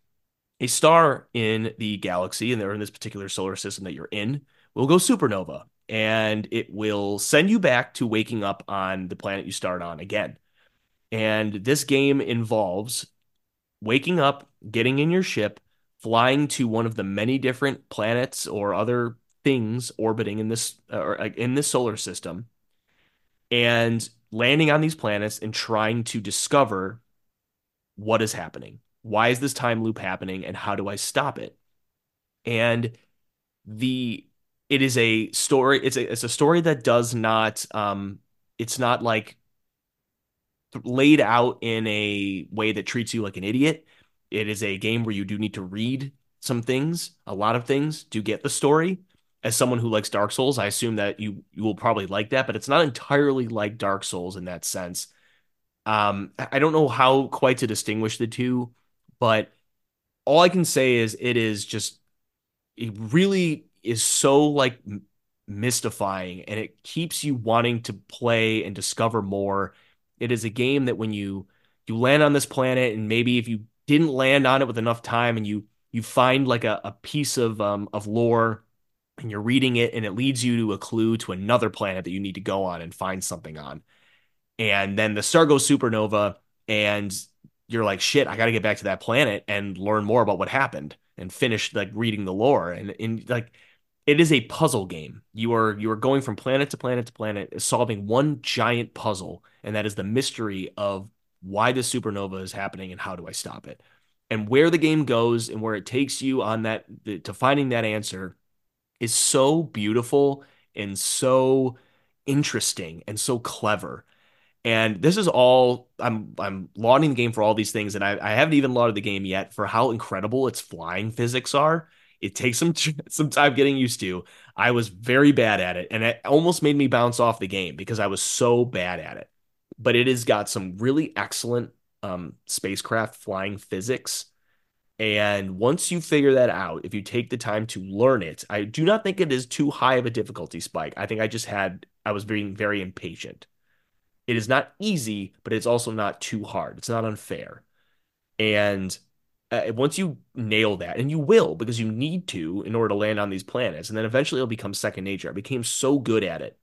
a star in the galaxy, and they're in this particular solar system that you're in, will go supernova and it will send you back to waking up on the planet you start on again. And this game involves waking up, getting in your ship, flying to one of the many different planets or other things orbiting in this or in this solar system and landing on these planets and trying to discover what is happening. Why is this time loop happening and how do I stop it? And the it is a story. It's a it's a story that does not um it's not like laid out in a way that treats you like an idiot. It is a game where you do need to read some things, a lot of things to get the story. As someone who likes Dark Souls, I assume that you you will probably like that, but it's not entirely like Dark Souls in that sense. Um, I don't know how quite to distinguish the two, but all I can say is it is just it really is so like mystifying and it keeps you wanting to play and discover more. It is a game that when you you land on this planet and maybe if you didn't land on it with enough time and you you find like a, a piece of um of lore and you're reading it and it leads you to a clue to another planet that you need to go on and find something on. And then the star goes supernova and you're like, shit, I got to get back to that planet and learn more about what happened and finish like reading the lore. And, and like, it is a puzzle game. You are you are going from planet to planet to planet, solving one giant puzzle, and that is the mystery of why the supernova is happening and how do I stop it. And where the game goes and where it takes you on that to finding that answer is so beautiful and so interesting and so clever. And this is all I'm I'm lauding the game for all these things, and I, I haven't even lauded the game yet for how incredible its flying physics are it takes some some time getting used to. I was very bad at it, and it almost made me bounce off the game because I was so bad at it. But it has got some really excellent um, spacecraft flying physics. And once you figure that out, if you take the time to learn it, I do not think it is too high of a difficulty spike. I think I just had, I was being very impatient. It is not easy, but it's also not too hard. It's not unfair. And uh, once you nail that, and you will because you need to in order to land on these planets, and then eventually it'll become second nature. I became so good at it.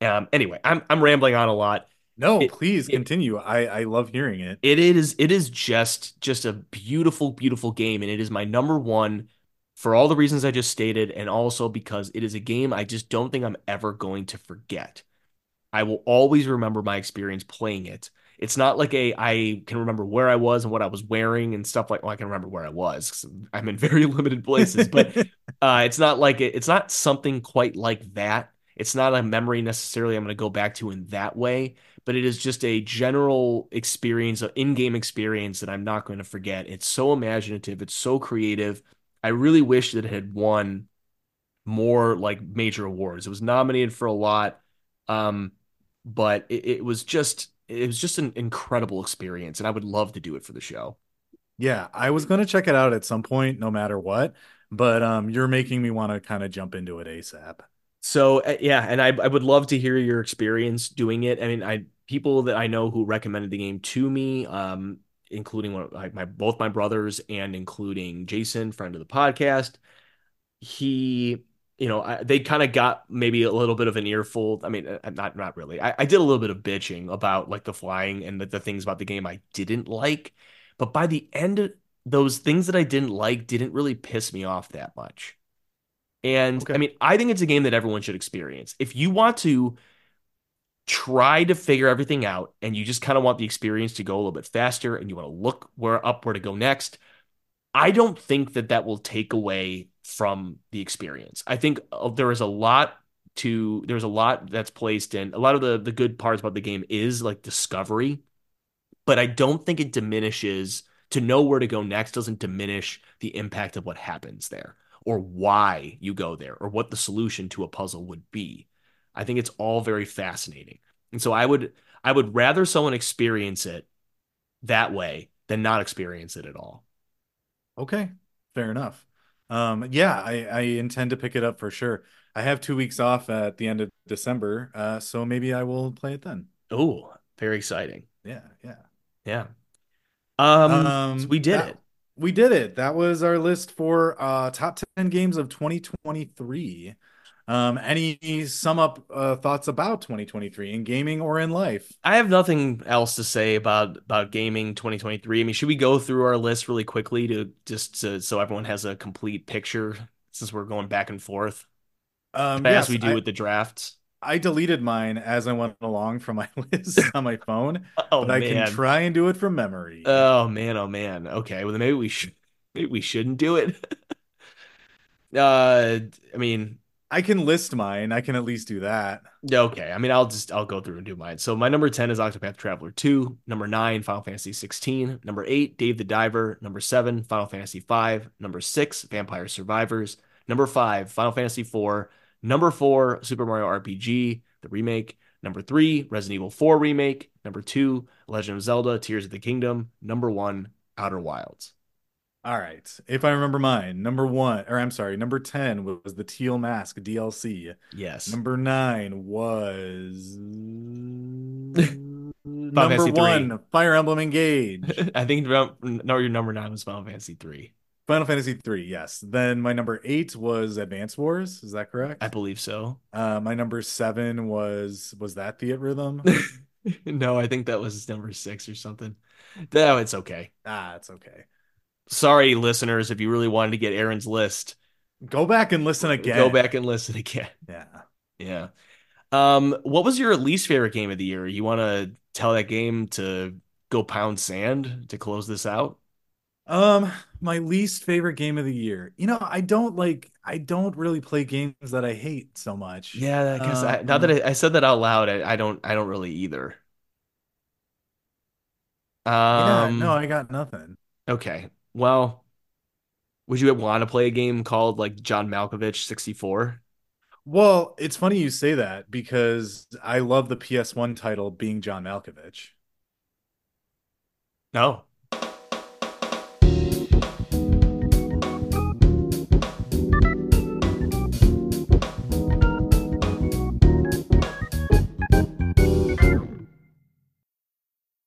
Um, anyway, I'm I'm rambling on a lot. No, it, please it, continue. I I love hearing it. It is it is just just a beautiful beautiful game, and it is my number one for all the reasons I just stated, and also because it is a game I just don't think I'm ever going to forget. I will always remember my experience playing it it's not like a I can remember where I was and what I was wearing and stuff like. Well, I can remember where I was. I'm in very limited places, but uh, it's not like it, it's not something quite like that. It's not a memory necessarily I'm going to go back to in that way, but it is just a general experience, an in-game experience that I'm not going to forget. It's so imaginative, it's so creative. I really wish that it had won more like major awards. It was nominated for a lot. Um, but it, it was just it was just an incredible experience, and I would love to do it for the show. Yeah, I was gonna check it out at some point, no matter what. But um, you're making me want to kind of jump into it ASAP. So uh, yeah, and I I would love to hear your experience doing it. I mean, I people that I know who recommended the game to me, um, including one, like my both my brothers and including Jason, friend of the podcast. He, you know, I, they kind of got maybe a little bit of an earful. I mean, uh, not not really. I, I did a little bit of bitching about like the flying and the, the things about the game I didn't like, but by the end, those things that I didn't like didn't really piss me off that much. And okay. I mean, I think it's a game that everyone should experience. If you want to try to figure everything out and you just kind of want the experience to go a little bit faster and you want to look where up where to go next, I don't think that that will take away from the experience. I think uh, there is a lot to there's a lot that's placed in a lot of the the good parts about the game is like discovery, but I don't think it diminishes to know where to go next doesn't diminish the impact of what happens there or why you go there or what the solution to a puzzle would be. I think it's all very fascinating. And so I would I would rather someone experience it that way than not experience it at all. Okay. Fair enough. Um, yeah, I, I intend to pick it up for sure. I have two weeks off at the end of December, uh, so maybe I will play it then. Oh, very exciting. Yeah, yeah. Yeah. Um, um so we did that, it we did it. That was our list for uh, top 10 games of 2023. Um, any sum up uh, thoughts about 2023 in gaming or in life? I have nothing else to say about about gaming 2023. I mean, should we go through our list really quickly to just to, so everyone has a complete picture since we're going back and forth um, as yes, we do I, with the drafts? I deleted mine as I went along from my list on my phone, oh, but I can try and do it from memory. Oh man, oh man. Okay, well maybe we should maybe we shouldn't do it. uh, I mean, I can list mine. I can at least do that. Okay, I mean, I'll just I'll go through and do mine. So my number ten is Octopath Traveler two. Number nine, Final Fantasy sixteen. Number eight, Dave the Diver. Number seven, Final Fantasy five. Number six, Vampire Survivors. Number five, Final Fantasy four. Number four, Super Mario RPG, the remake. Number three, Resident Evil 4 remake. Number two, Legend of Zelda, Tears of the Kingdom. Number one, Outer Wilds. All right. If I remember mine, number one, or I'm sorry, number 10 was the Teal Mask DLC. Yes. Number nine was. number one, Fire Emblem Engage. I think no, your number nine was Final Fantasy 3. Final Fantasy three, yes. Then my number eight was Advance Wars. Is that correct? I believe so. Uh, my number seven was was that the Rhythm? no, I think that was number six or something. No, it's okay. Ah, it's okay. Sorry, listeners, if you really wanted to get Aaron's list, go back and listen again. Go back and listen again. Yeah, yeah. Um, what was your least favorite game of the year? You want to tell that game to go pound sand to close this out? Um, my least favorite game of the year. You know, I don't like. I don't really play games that I hate so much. Yeah, because um, now that I, I, said that out loud, I, I, don't. I don't really either. Um, yeah, no, I got nothing. Okay, well, would you want to play a game called like John Malkovich sixty four? Well, it's funny you say that because I love the PS1 title being John Malkovich. No.